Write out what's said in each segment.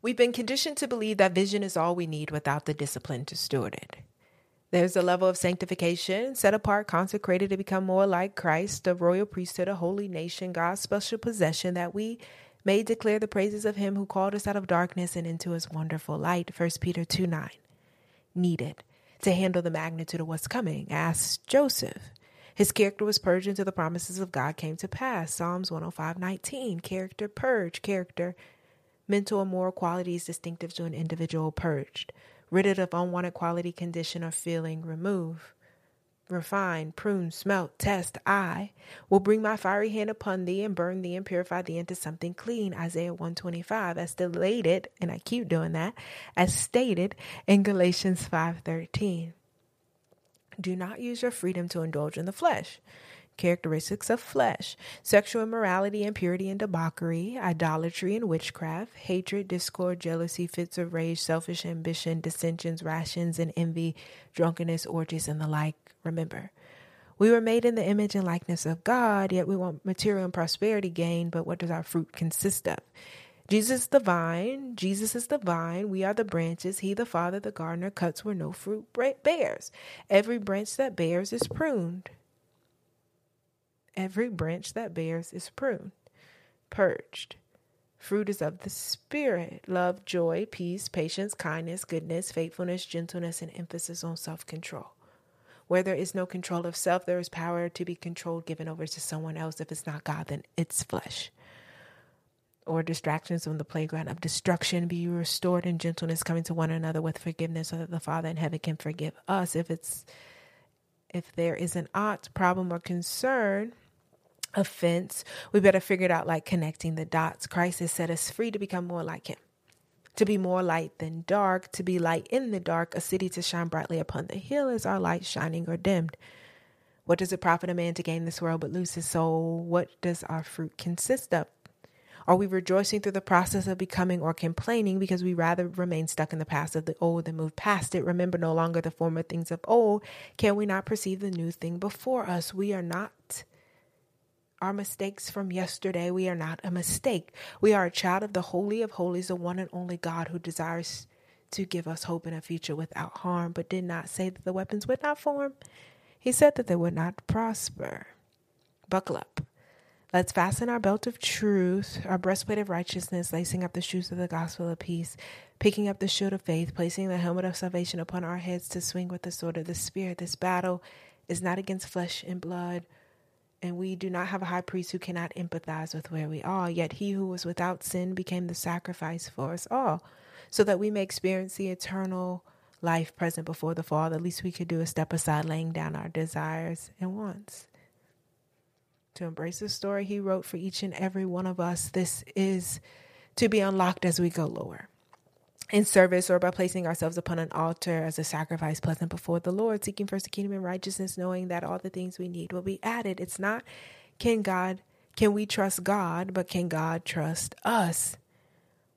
We've been conditioned to believe that vision is all we need without the discipline to steward it. There's a level of sanctification, set apart, consecrated to become more like Christ, a royal priesthood, a holy nation, God's special possession, that we may declare the praises of him who called us out of darkness and into his wonderful light. 1 Peter 2 9. Needed to handle the magnitude of what's coming. Ask Joseph. His character was purged until the promises of God came to pass. Psalms 105 19. Character purge. Character mental and moral qualities distinctive to an individual purged, ridded of unwanted quality, condition, or feeling, remove. Refine, prune, smelt, test, I will bring my fiery hand upon thee and burn thee and purify thee into something clean. Isaiah 125, as stated, and I keep doing that, as stated in Galatians 5.13. Do not use your freedom to indulge in the flesh characteristics of flesh, sexual immorality, impurity and debauchery, idolatry and witchcraft, hatred, discord, jealousy, fits of rage, selfish ambition, dissensions, rations and envy, drunkenness, orgies, and the like. Remember, we were made in the image and likeness of God, yet we want material and prosperity gain, but what does our fruit consist of? Jesus is the vine, Jesus is the vine, we are the branches, he the father, the gardener, cuts where no fruit bears. Every branch that bears is pruned Every branch that bears is pruned, purged. Fruit is of the Spirit love, joy, peace, patience, kindness, goodness, faithfulness, gentleness, and emphasis on self control. Where there is no control of self, there is power to be controlled, given over to someone else. If it's not God, then it's flesh. Or distractions from the playground of destruction, be restored in gentleness, coming to one another with forgiveness, so that the Father in heaven can forgive us. If it's if there is an ought, problem, or concern, offense, we better figure it out like connecting the dots. Christ has set us free to become more like Him, to be more light than dark, to be light in the dark, a city to shine brightly upon the hill Is our light shining or dimmed. What does it profit a man to gain this world but lose his soul? What does our fruit consist of? Are we rejoicing through the process of becoming or complaining because we rather remain stuck in the past of the old than move past it? Remember no longer the former things of old. Can we not perceive the new thing before us? We are not our mistakes from yesterday. We are not a mistake. We are a child of the Holy of Holies, the one and only God who desires to give us hope in a future without harm, but did not say that the weapons would not form. He said that they would not prosper. Buckle up. Let's fasten our belt of truth, our breastplate of righteousness, lacing up the shoes of the gospel of peace, picking up the shield of faith, placing the helmet of salvation upon our heads to swing with the sword of the Spirit. This battle is not against flesh and blood and we do not have a high priest who cannot empathize with where we are. Yet he who was without sin became the sacrifice for us all, so that we may experience the eternal life present before the fall. The least we could do is step aside, laying down our desires and wants. To embrace the story he wrote for each and every one of us, this is to be unlocked as we go lower in service or by placing ourselves upon an altar as a sacrifice pleasant before the Lord, seeking first the kingdom and righteousness, knowing that all the things we need will be added. It's not can God, can we trust God, but can God trust us?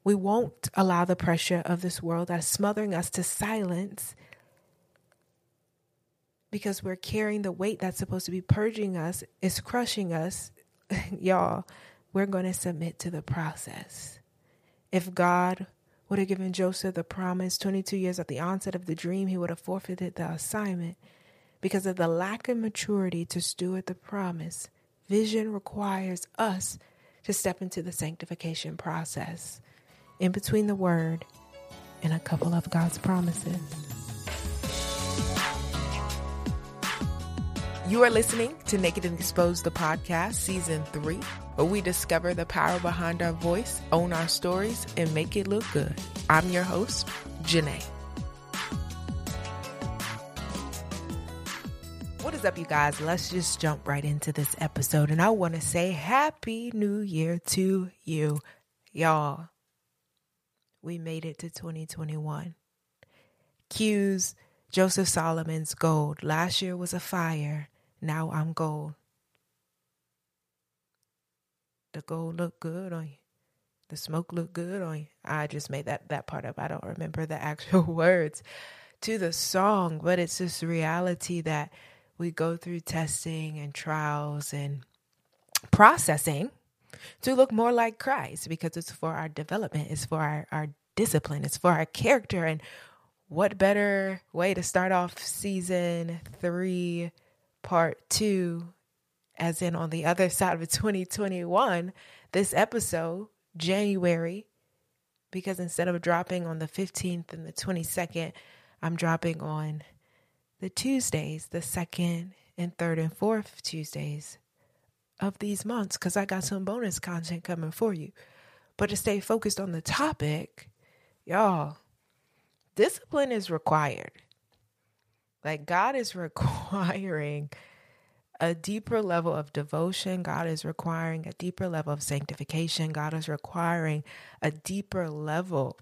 We won't allow the pressure of this world that's smothering us to silence because we're carrying the weight that's supposed to be purging us, is crushing us. Y'all, we're going to submit to the process. If God would have given Joseph the promise 22 years at the onset of the dream, he would have forfeited the assignment because of the lack of maturity to steward the promise. Vision requires us to step into the sanctification process in between the word and a couple of God's promises. You are listening to Naked and Exposed, the podcast, season three, where we discover the power behind our voice, own our stories, and make it look good. I'm your host, Janae. What is up, you guys? Let's just jump right into this episode. And I want to say Happy New Year to you, y'all. We made it to 2021. Q's Joseph Solomon's gold. Last year was a fire. Now I'm gold. The gold look good on you. The smoke look good on you. I just made that that part up. I don't remember the actual words to the song, but it's this reality that we go through testing and trials and processing to look more like Christ because it's for our development, it's for our, our discipline, it's for our character. And what better way to start off season three, part two, as in on the other side of 2021, this episode, January, because instead of dropping on the 15th and the 22nd, I'm dropping on the Tuesdays, the second and third and fourth Tuesdays of these months, because I got some bonus content coming for you. But to stay focused on the topic, y'all, discipline is required. Like God is requiring a deeper level of devotion. God is requiring a deeper level of sanctification. God is requiring a deeper level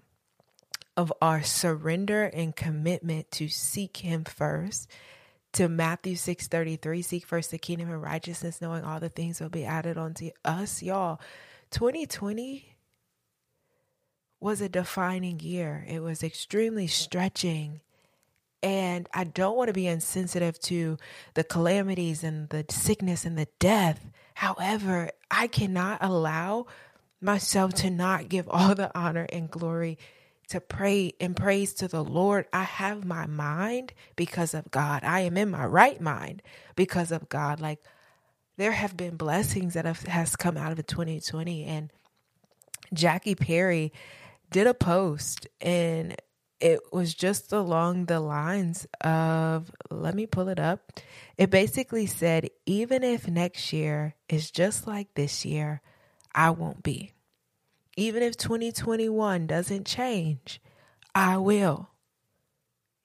of our surrender and commitment to seek him first. To Matthew 6:33, seek first the kingdom and righteousness, knowing all the things will be added onto us. Y'all, 2020 was a defining year. It was extremely stretching and I don't want to be insensitive to the calamities and the sickness and the death. However, I cannot allow myself to not give all the honor and glory to pray and praise to the Lord. I have my mind because of God. I am in my right mind because of God. Like there have been blessings that have has come out of 2020 and Jackie Perry did a post and it was just along the lines of let me pull it up. It basically said, even if next year is just like this year, I won't be. Even if 2021 doesn't change, I will.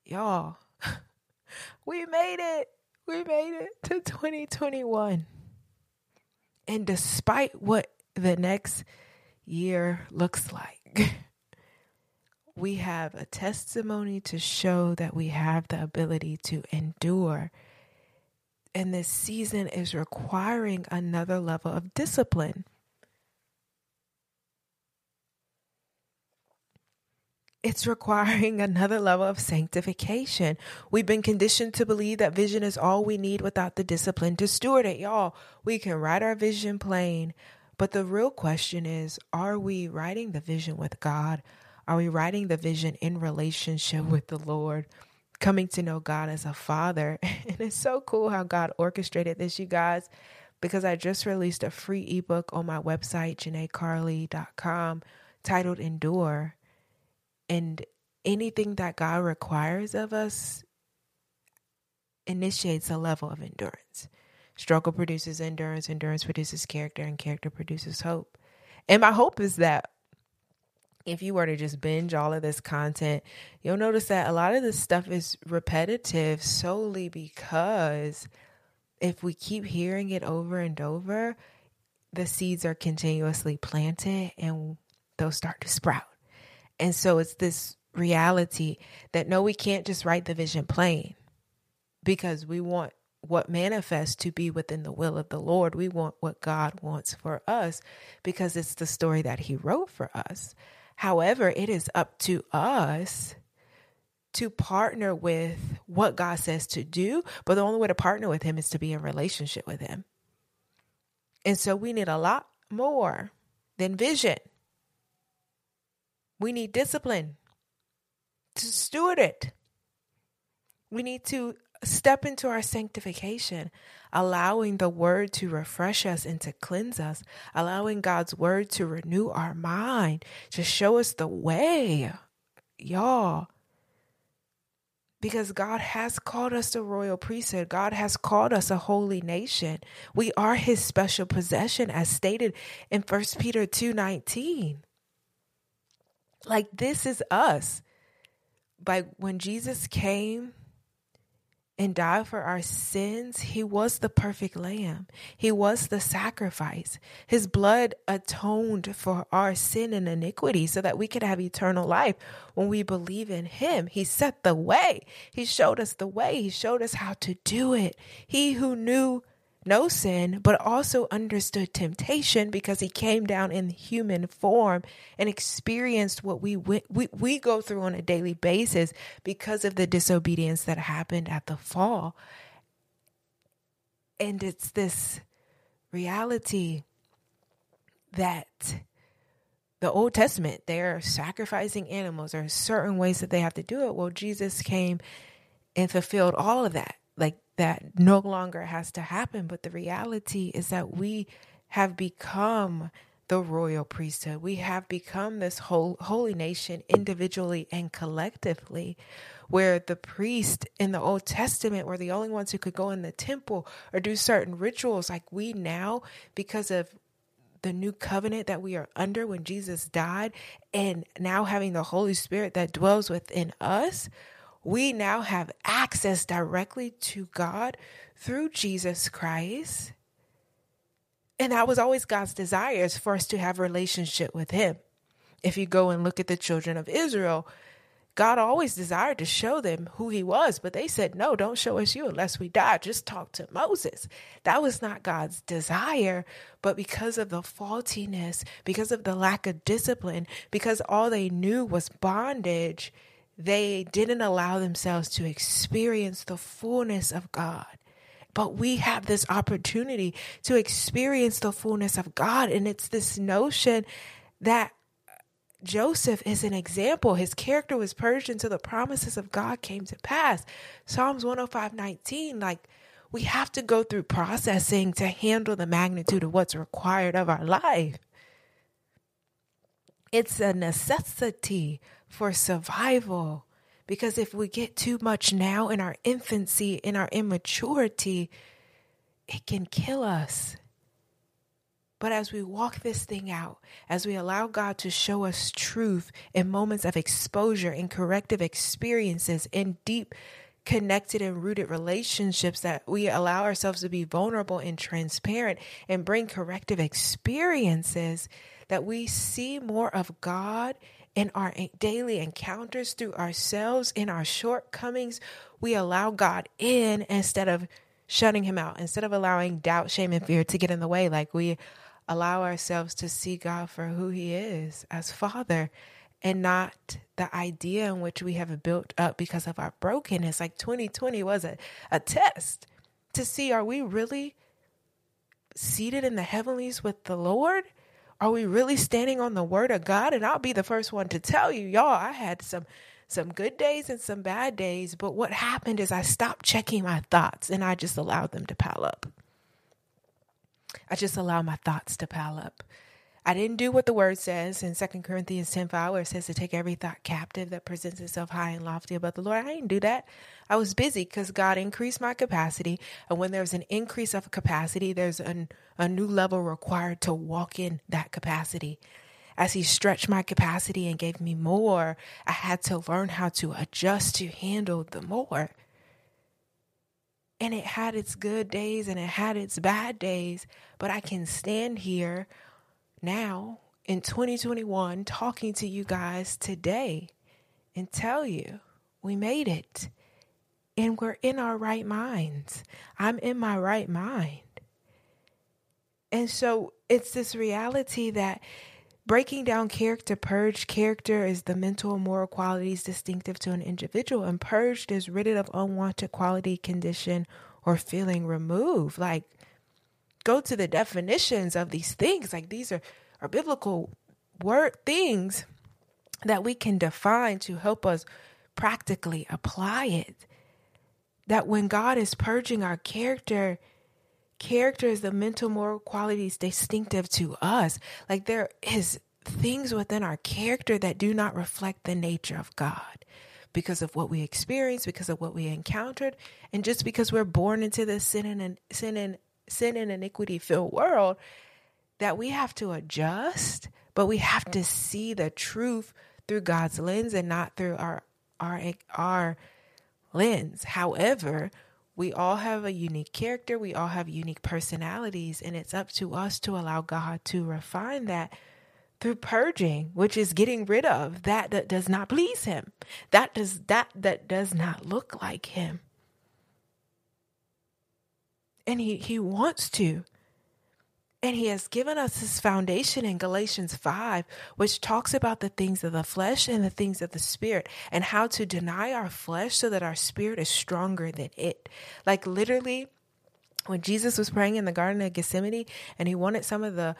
Y'all, we made it. We made it to 2021. And despite what the next year looks like, we have a testimony to show that we have the ability to endure. And this season is requiring another level of discipline. It's requiring another level of sanctification. We've been conditioned to believe that vision is all we need without the discipline to steward it. Y'all, we can write our vision plain, but the real question is are we writing the vision with God? Are we writing the vision in relationship mm-hmm. with the Lord? Coming to know God as a father. And it's so cool how God orchestrated this, you guys, because I just released a free ebook on my website, JanaeCarlee.com, titled Endure. And anything that God requires of us initiates a level of endurance. Struggle produces endurance, endurance produces character, and character produces hope. And my hope is that if you were to just binge all of this content, you'll notice that a lot of this stuff is repetitive solely because if we keep hearing it over and over, the seeds are continuously planted and they'll start to sprout. And so it's this reality that no, we can't just write the vision plain because we want what manifests to be within the will of the Lord. We want what God wants for us because it's the story that He wrote for us. However, it is up to us to partner with what God says to do, but the only way to partner with Him is to be in relationship with Him. And so we need a lot more than vision. We need discipline to steward it. We need to step into our sanctification, allowing the word to refresh us and to cleanse us, allowing God's word to renew our mind, to show us the way. Y'all, because God has called us a royal priesthood. God has called us a holy nation. We are his special possession as stated in 1 Peter 2:19. Like this is us. By when Jesus came and died for our sins, he was the perfect lamb. He was the sacrifice. His blood atoned for our sin and iniquity so that we could have eternal life when we believe in him. He set the way. He showed us the way. He showed us how to do it. He who knew no sin, but also understood temptation because he came down in human form and experienced what we, we, we go through on a daily basis because of the disobedience that happened at the fall. And it's this reality that the Old Testament, they're sacrificing animals. There are certain ways that they have to do it. Well, Jesus came and fulfilled all of that. That no longer has to happen. But the reality is that we have become the royal priesthood. We have become this whole holy nation individually and collectively, where the priest in the Old Testament were the only ones who could go in the temple or do certain rituals. Like we now, because of the new covenant that we are under when Jesus died, and now having the Holy Spirit that dwells within us, we now have access directly to God through Jesus Christ. And that was always God's desire is for us to have a relationship with him. If you go and look at the children of Israel, God always desired to show them who he was, but they said, No, don't show us you unless we die. Just talk to Moses. That was not God's desire, but because of the faultiness, because of the lack of discipline, because all they knew was bondage, they didn't allow themselves to experience the fullness of God. But we have this opportunity to experience the fullness of God. And it's this notion that Joseph is an example. His character was purged until the promises of God came to pass. Psalms 105 19, like we have to go through processing to handle the magnitude of what's required of our life. It's a necessity for survival because if we get too much now in our infancy, in our immaturity, it can kill us. But as we walk this thing out, as we allow God to show us truth in moments of exposure, in corrective experiences, in deep, connected, and rooted relationships, that we allow ourselves to be vulnerable and transparent and bring corrective experiences, that we see more of God in our daily encounters through ourselves, in our shortcomings. We allow God in instead of shutting him out, instead of allowing doubt, shame, and fear to get in the way. Like we allow ourselves to see God for who He is as Father and not the idea in which we have built up because of our brokenness. Like 2020 was a, a test to see are we really seated in the heavenlies with the Lord? Are we really standing on the word of God? And I'll be the first one to tell you, y'all, I had some some good days and some bad days, but what happened is I stopped checking my thoughts and I just allowed them to pile up. I just allow my thoughts to pile up. I didn't do what the word says in 2 Corinthians 10 5, where it says to take every thought captive that presents itself high and lofty about the Lord. I didn't do that. I was busy because God increased my capacity. And when there's an increase of capacity, there's an, a new level required to walk in that capacity. As He stretched my capacity and gave me more, I had to learn how to adjust to handle the more. And it had its good days and it had its bad days. But I can stand here now in 2021 talking to you guys today and tell you we made it. And we're in our right minds. I'm in my right mind. And so it's this reality that breaking down character, purged character is the mental and moral qualities distinctive to an individual, and purged is rid of unwanted quality, condition, or feeling removed. Like, go to the definitions of these things. Like, these are, are biblical word things that we can define to help us practically apply it. That when God is purging our character, character is the mental moral qualities distinctive to us. Like there is things within our character that do not reflect the nature of God because of what we experienced, because of what we encountered, and just because we're born into this sin and sin and sin and iniquity filled world, that we have to adjust, but we have to see the truth through God's lens and not through our our our lens. However, we all have a unique character, we all have unique personalities, and it's up to us to allow God to refine that through purging, which is getting rid of that that does not please him. That does that that does not look like him. And he he wants to. And he has given us his foundation in Galatians 5, which talks about the things of the flesh and the things of the spirit and how to deny our flesh so that our spirit is stronger than it. Like literally, when Jesus was praying in the Garden of Gethsemane and he wanted some of the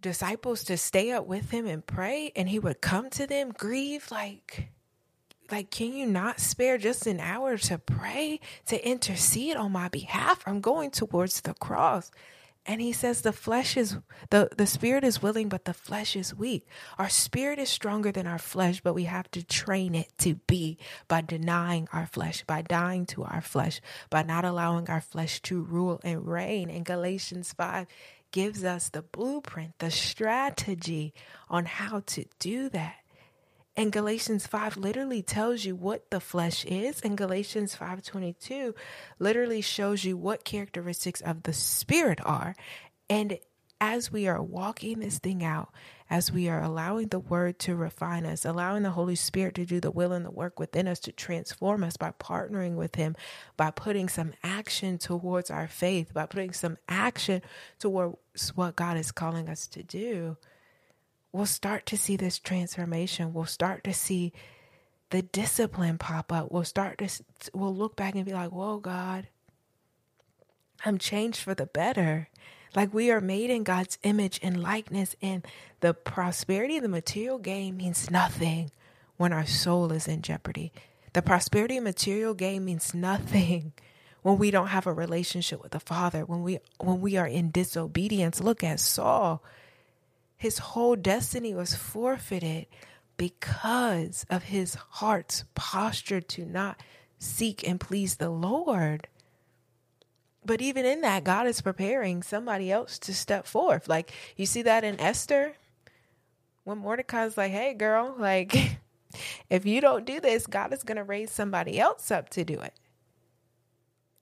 disciples to stay up with him and pray and he would come to them grieve like like can you not spare just an hour to pray to intercede on my behalf? I'm going towards the cross. And he says the flesh is the the spirit is willing but the flesh is weak. Our spirit is stronger than our flesh but we have to train it to be by denying our flesh by dying to our flesh by not allowing our flesh to rule and reign. And galatians 5 gives us the blueprint, the strategy on how to do that. And Galatians 5 literally tells you what the flesh is, and Galatians 5:22 literally shows you what characteristics of the spirit are. And as we are walking this thing out, as we are allowing the word to refine us, allowing the Holy Spirit to do the will and the work within us to transform us by partnering with Him, by putting some action towards our faith, by putting some action towards what God is calling us to do, we'll start to see this transformation. We'll start to see the discipline pop up. We'll start to, we'll look back and be like, whoa, God, I'm changed for the better. Like we are made in God's image and likeness, and the prosperity of the material gain means nothing when our soul is in jeopardy. The prosperity of material gain means nothing when we don't have a relationship with the Father, when we when we are in disobedience. Look at Saul. His whole destiny was forfeited because of his heart's posture to not seek and please the Lord. But even in that, God is preparing somebody else to step forth. Like you see that in Esther, when Mordecai's like, hey, girl, like, if you don't do this, God is going to raise somebody else up to do it.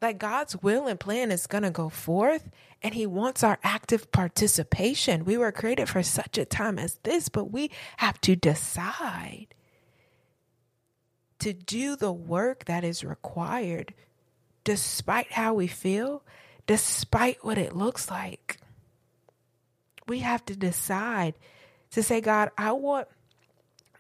Like God's will and plan is going to go forth, and He wants our active participation. We were created for such a time as this, but we have to decide to do the work that is required despite how we feel, despite what it looks like. We have to decide to say, God, I want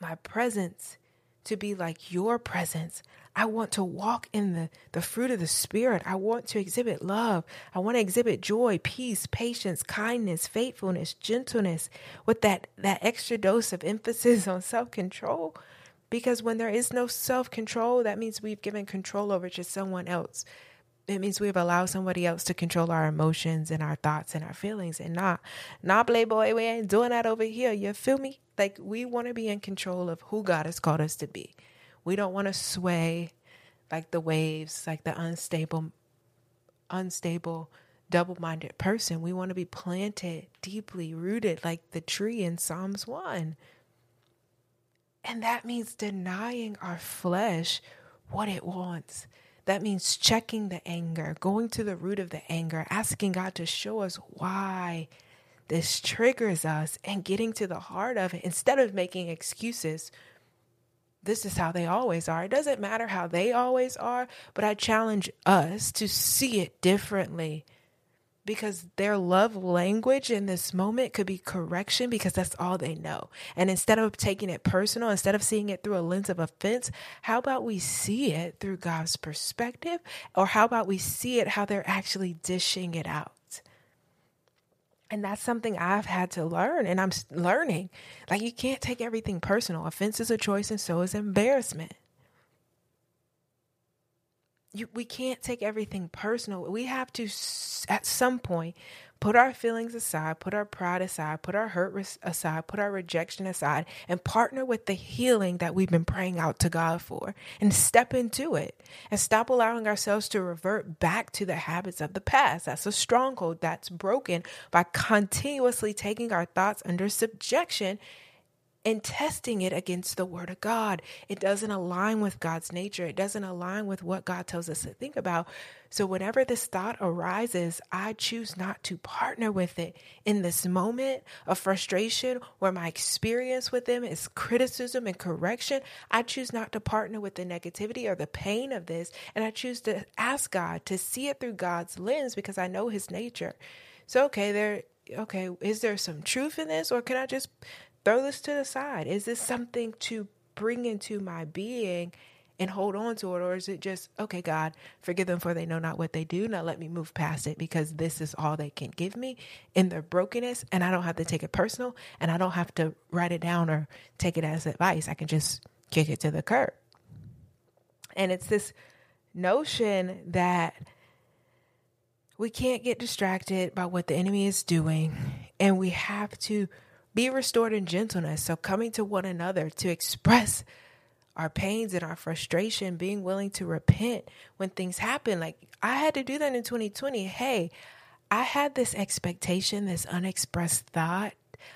my presence to be like your presence. I want to walk in the, the fruit of the Spirit. I want to exhibit love. I want to exhibit joy, peace, patience, kindness, faithfulness, gentleness, with that, that extra dose of emphasis on self control. Because when there is no self control, that means we've given control over to someone else. It means we've allowed somebody else to control our emotions and our thoughts and our feelings and not, not Playboy, we ain't doing that over here. You feel me? Like we want to be in control of who God has called us to be. We don't want to sway like the waves, like the unstable, unstable, double minded person. We want to be planted, deeply rooted, like the tree in Psalms 1. And that means denying our flesh what it wants. That means checking the anger, going to the root of the anger, asking God to show us why this triggers us and getting to the heart of it instead of making excuses. This is how they always are. It doesn't matter how they always are, but I challenge us to see it differently because their love language in this moment could be correction because that's all they know. And instead of taking it personal, instead of seeing it through a lens of offense, how about we see it through God's perspective? Or how about we see it how they're actually dishing it out? And that's something I've had to learn and I'm learning. Like, you can't take everything personal. Offense is a choice, and so is embarrassment you, we can't take everything personal. We have to, at some point, put our feelings aside, put our pride aside, put our hurt aside, put our rejection aside, and partner with the healing that we've been praying out to God for and step into it and stop allowing ourselves to revert back to the habits of the past. That's a stronghold that's broken by continuously taking our thoughts under subjection and testing it against the word of God. It doesn't align with God's nature. It doesn't align with what God tells us to think about. So whenever this thought arises, I choose not to partner with it in this moment of frustration where my experience with them is criticism and correction. I choose not to partner with the negativity or the pain of this. And I choose to ask God to see it through God's lens because I know his nature. So, okay, there, okay, is there some truth in this or can I just throw this to the side? Is this something to bring into my being and hold on to it? Or is it just, okay, God, forgive them for they know not what they do. Now let me move past it because this is all they can give me in their brokenness. And I don't have to take it personal and I don't have to write it down or take it as advice. I can just kick it to the curb. And it's this notion that we can't get distracted by what the enemy is doing and we have to be restored in gentleness. So, coming to one another to express our pains and our frustration, being willing to repent when things happen. Like, I had to do that in 2020. Hey, I had this expectation, this unexpressed thought.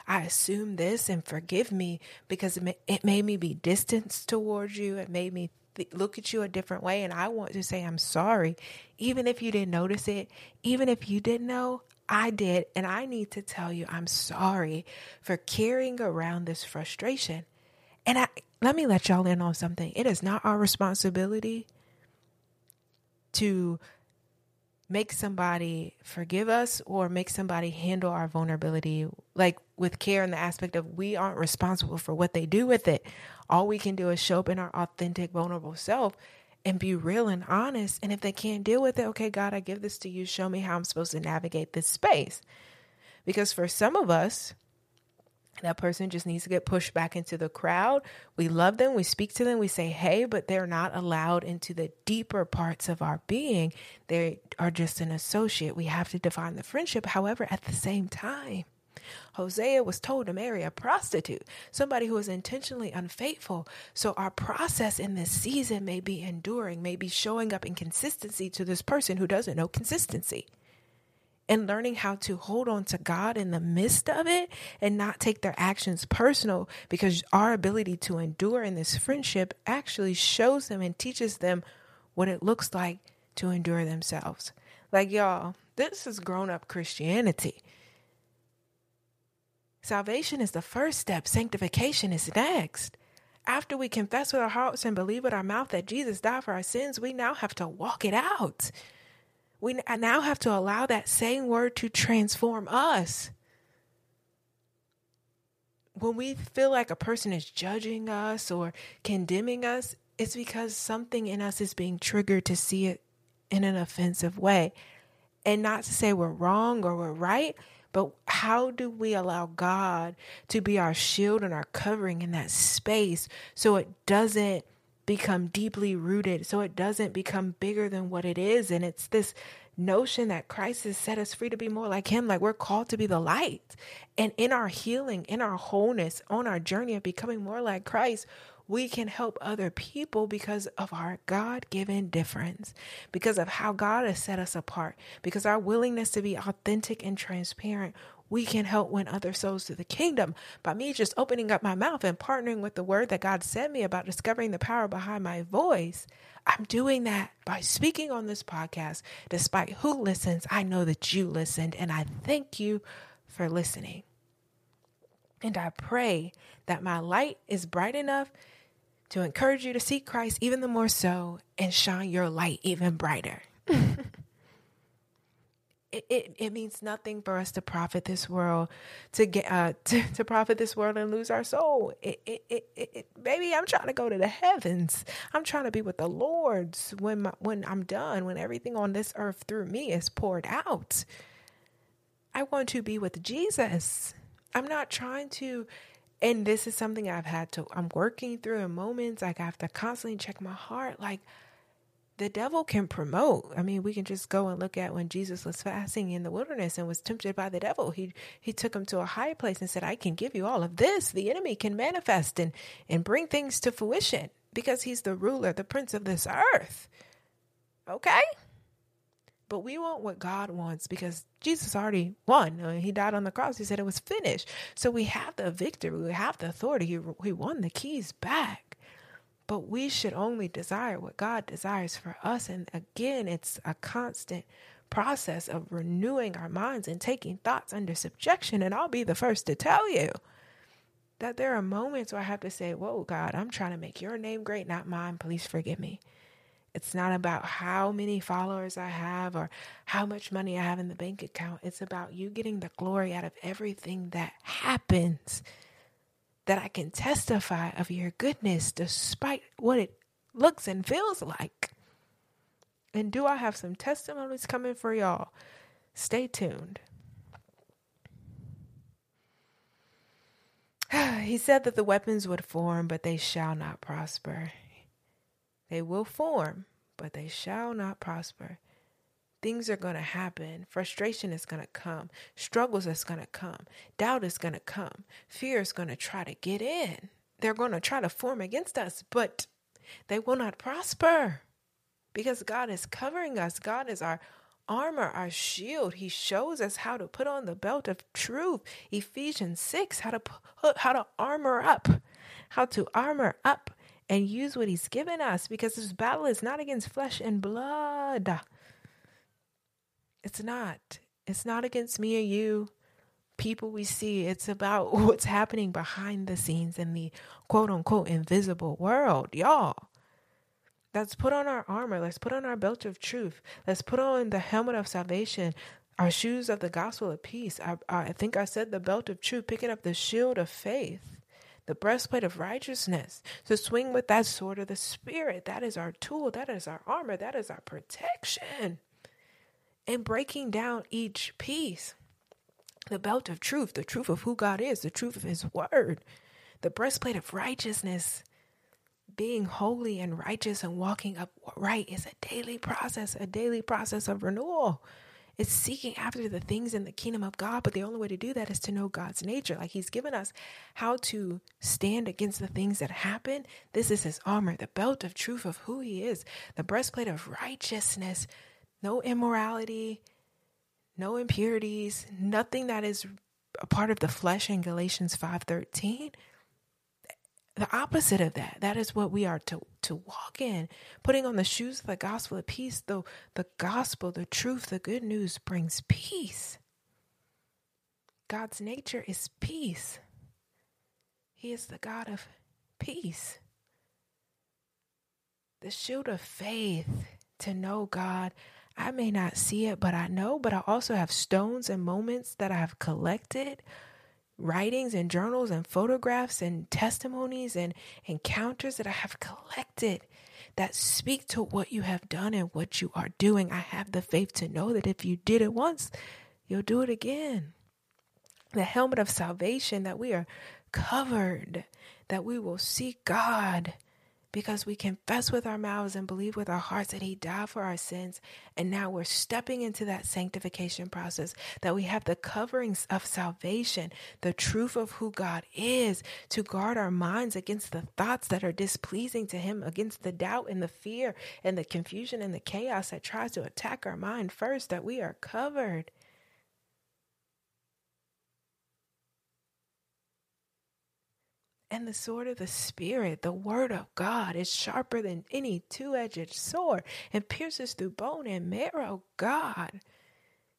I assumed this and forgive me because it made me be distanced towards you. It made me th- look at you a different way. And I want to say, I'm sorry. Even if you didn't notice it, even if you didn't know, I did. And I need to tell you, I'm sorry for carrying around this frustration. And I, let me let y'all in on something. It is not our responsibility to make somebody forgive us or make somebody handle our vulnerability like with care in the aspect of we aren't responsible for what they do with it. All we can do is show up in our authentic, vulnerable self and be real and honest. And if they can't deal with it, okay, God, I give this to you. Show me how I'm supposed to navigate this space. Because for some of us, that person just needs to get pushed back into the crowd. We love them, we speak to them, we say, hey, but they're not allowed into the deeper parts of our being. They are just an associate. We have to define the friendship. However, at the same time, Hosea was told to marry a prostitute, somebody who was intentionally unfaithful. So our process in this season may be enduring, may be showing up in consistency to this person who doesn't know consistency. And learning how to hold on to God in the midst of it and not take their actions personal because our ability to endure in this friendship actually shows them and teaches them what it looks like to endure themselves. Like, y'all, this is grown up Christianity. Salvation is the first step, sanctification is next. After we confess with our hearts and believe with our mouth that Jesus died for our sins, we now have to walk it out. We now have to allow that same word to transform us. When we feel like a person is judging us or condemning us, it's because something in us is being triggered to see it in an offensive way. And not to say we're wrong or we're right, but how do we allow God to be our shield and our covering in that space so it doesn't become deeply rooted, so it doesn't become bigger than what it is? And it's this notion that Christ has set us free to be more like Him, like we're called to be the light. And in our healing, in our wholeness, on our journey of becoming more like Christ, we can help other people because of our God given difference, because of how God has set us apart, because our willingness to be authentic and transparent. We can help win other souls to the kingdom by me just opening up my mouth and partnering with the word that God sent me about discovering the power behind my voice. I'm doing that by speaking on this podcast. Despite who listens, I know that you listened, and I thank you for listening. And I pray that my light is bright enough to encourage you to seek Christ even the more so and shine your light even brighter. it, it, it means nothing for us to profit this world to get uh to, to profit this world and lose our soul it, it, it, it, baby i'm trying to go to the heavens i'm trying to be with the lord's when my, when i'm done when everything on this earth through me is poured out i want to be with jesus i'm not trying to and this is something I've had to, I'm working through in moments. Like I have to constantly check my heart. Like the devil can promote. I mean, we can just go and look at when Jesus was fasting in the wilderness and was tempted by the devil. He he took him to a high place and said, "I can give you all of this." The enemy can manifest and and bring things to fruition because he's the ruler, the prince of this earth. Okay? But we want what God wants because Jesus already won. He died on the cross. He said it was finished. So we have the victory. We have the authority. He, he won the keys back. But we should only desire what God desires for us. And again, it's a constant process of renewing our minds and taking thoughts under subjection. And I'll be the first to tell you that there are moments where I have to say, Whoa, God, I'm trying to make your name great, not mine. Please forgive me. It's not about how many followers I have or how much money I have in the bank account. It's about you getting the glory out of everything that happens. That I can testify of your goodness despite what it looks and feels like. And do I have some testimonies coming for y'all? Stay tuned. he said that the weapons would form, but they shall not prosper. They will form, but they shall not prosper. Things are going to happen. Frustration is going to come. Struggles is going to come. Doubt is going to come. Fear is going to try to get in. They're going to try to form against us, but they will not prosper because God is covering us. God is our armor, our shield. He shows us how to put on the belt of truth. Ephesians 6, how to put, how to armor up, how to armor up and use what he's given us because this battle is not against flesh and blood. It's not. It's not against me or you, people we see. It's about what's happening behind the scenes in the quote unquote invisible world, y'all. Let's put on our armor. Let's put on our belt of truth. Let's put on the helmet of salvation, our shoes of the gospel of peace. I, I think I said the belt of truth, picking up the shield of faith, the breastplate of righteousness, to swing with that sword of the Spirit. That is our tool. That is our armor. That is our protection. And breaking down each piece the belt of truth, the truth of who God is, the truth of His word, the breastplate of righteousness being holy and righteous and walking upright is a daily process, a daily process of renewal. It's seeking after the things in the kingdom of God, but the only way to do that is to know God's nature. Like He's given us how to stand against the things that happen. This is His armor, the belt of truth of who He is, the breastplate of righteousness, no immorality, no impurities, nothing that is a part of the flesh in Galatians 5:13 the opposite of that. That is what we are to, to walk in. Putting on the shoes of the gospel of peace, though the gospel, the truth, the good news brings peace. God's nature is peace. He is the God of peace. The shield of faith to know God. I may not see it, but I know, but I also have stones and moments that I have collected writings and journals and photographs and testimonies and encounters that I have collected that speak to what you have done and what you are doing. I have the faith to know that if you did it once, you'll do it again. The helmet of salvation that we are covered, that we will see God because we confess with our mouths and believe with our hearts that He died for our sins. And now we're stepping into that sanctification process, that we have the coverings of salvation, the truth of who God is, to guard our minds against the thoughts that are displeasing to Him, against the doubt and the fear and the confusion and the chaos that tries to attack our mind first, that we are covered. And the sword of the Spirit, the word of God, is sharper than any two edged sword and pierces through bone and marrow. God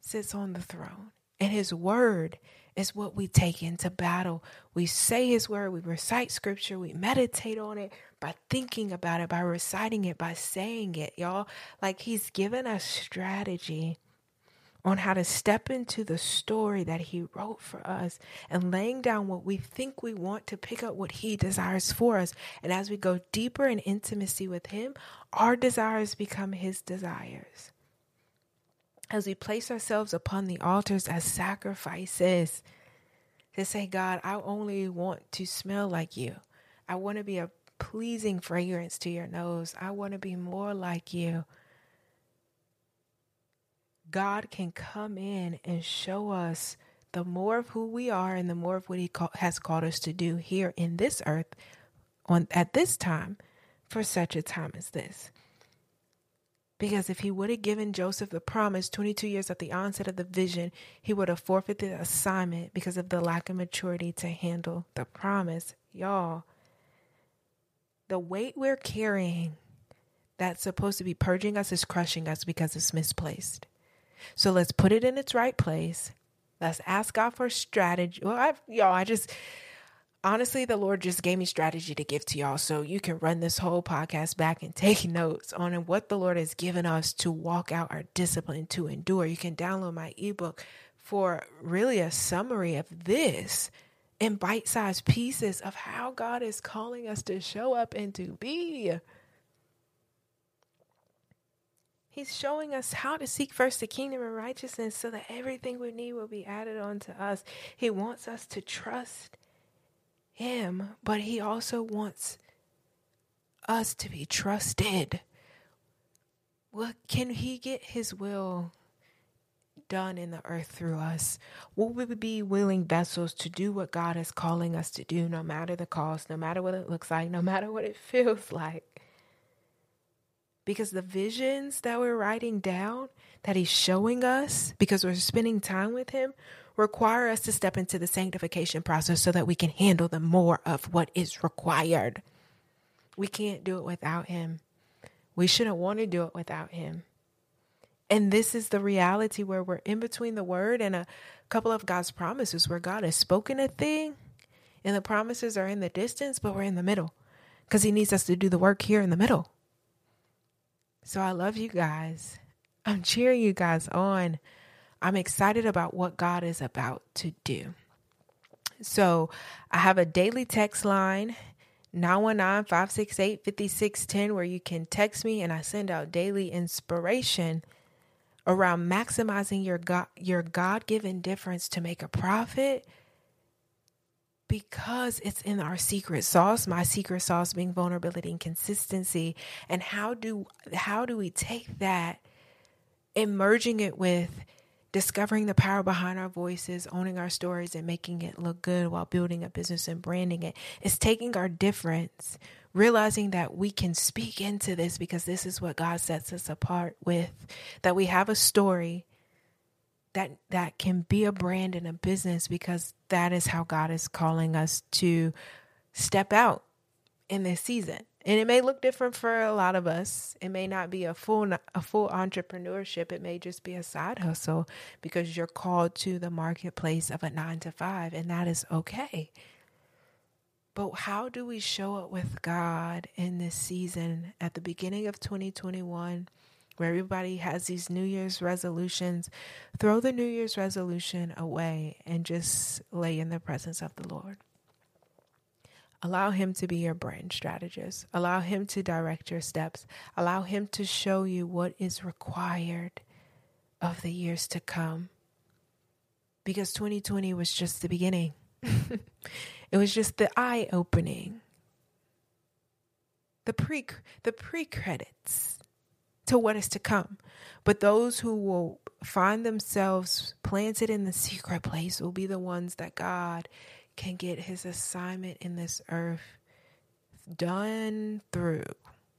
sits on the throne, and his word is what we take into battle. We say his word, we recite scripture, we meditate on it by thinking about it, by reciting it, by saying it, y'all. Like he's given us strategy on how to step into the story that He wrote for us and laying down what we think we want to pick up what He desires for us. And as we go deeper in intimacy with Him, our desires become His desires. As we place ourselves upon the altars as sacrifices, to say, God, I only want to smell like you. I want to be a pleasing fragrance to your nose. I want to be more like you. God can come in and show us the more of who we are and the more of what He call, has called us to do here in this earth on at this time for such a time as this. Because if he would have given Joseph the promise 22 years at the onset of the vision, he would have forfeited the assignment because of the lack of maturity to handle the promise. Y'all, the weight we're carrying that's supposed to be purging us is crushing us because it's misplaced. So let's put it in its right place. Let's ask God for strategy. Well, I, y'all, I just honestly, the Lord just gave me strategy to give to y'all. So you can run this whole podcast back and take notes on what the Lord has given us to walk out our discipline to endure. You can download my ebook for really a summary of this in bite sized pieces of how God is calling us to show up and to be. He's showing us how to seek first the kingdom and righteousness so that everything we need will be added on to us. He wants us to trust Him, but He also wants us to be trusted. Well, can He get His will done in the earth through us? Will we be willing vessels to do what God is calling us to do, no matter the cost, no matter what it looks like, no matter what it feels like? Because the visions that we're writing down that he's showing us because we're spending time with him require us to step into the sanctification process so that we can handle the more of what is required. We can't do it without him. We shouldn't want to do it without him. And this is the reality where we're in between the word and a couple of God's promises where God has spoken a thing and the promises are in the distance, but we're in the middle because he needs us to do the work here in the middle. So I love you guys. I'm cheering you guys on. I'm excited about what God is about to do. So I have a daily text line 919 568 5610 where you can text me and I send out daily inspiration around maximizing your God your God-given difference to make a profit because it's in our secret sauce my secret sauce being vulnerability and consistency and how do how do we take that and merging it with discovering the power behind our voices owning our stories and making it look good while building a business and branding it? is taking our difference realizing that we can speak into this because this is what God sets us apart with that we have a story that that can be a brand and a business because that is how God is calling us to step out in this season. And it may look different for a lot of us. It may not be a full a full entrepreneurship. It may just be a side hustle because you're called to the marketplace of a 9 to 5 and that is okay. But how do we show up with God in this season at the beginning of 2021? Where everybody has these New Year's resolutions, throw the New Year's resolution away and just lay in the presence of the Lord. Allow Him to be your brand strategist. Allow Him to direct your steps. Allow Him to show you what is required of the years to come. Because 2020 was just the beginning, it was just the eye opening. The pre the pre credits to what is to come. But those who will find themselves planted in the secret place will be the ones that God can get his assignment in this earth done through.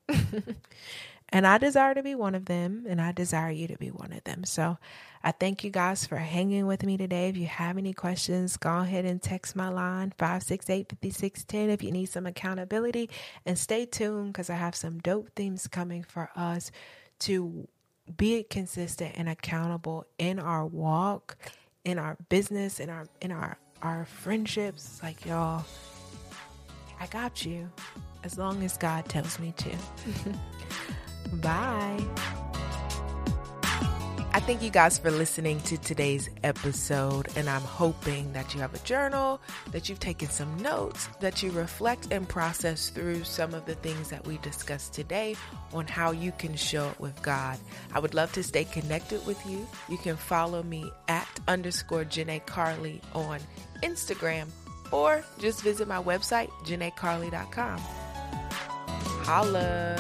and I desire to be one of them, and I desire you to be one of them. So I thank you guys for hanging with me today. If you have any questions, go ahead and text my line 568 5610 if you need some accountability. And stay tuned because I have some dope themes coming for us to be consistent and accountable in our walk, in our business, in our in our our friendships. Like y'all, I got you as long as God tells me to. Bye. I thank you guys for listening to today's episode, and I'm hoping that you have a journal, that you've taken some notes, that you reflect and process through some of the things that we discussed today on how you can show it with God. I would love to stay connected with you. You can follow me at underscore Janae Carlee on Instagram or just visit my website, janaecarlee.com. Holla!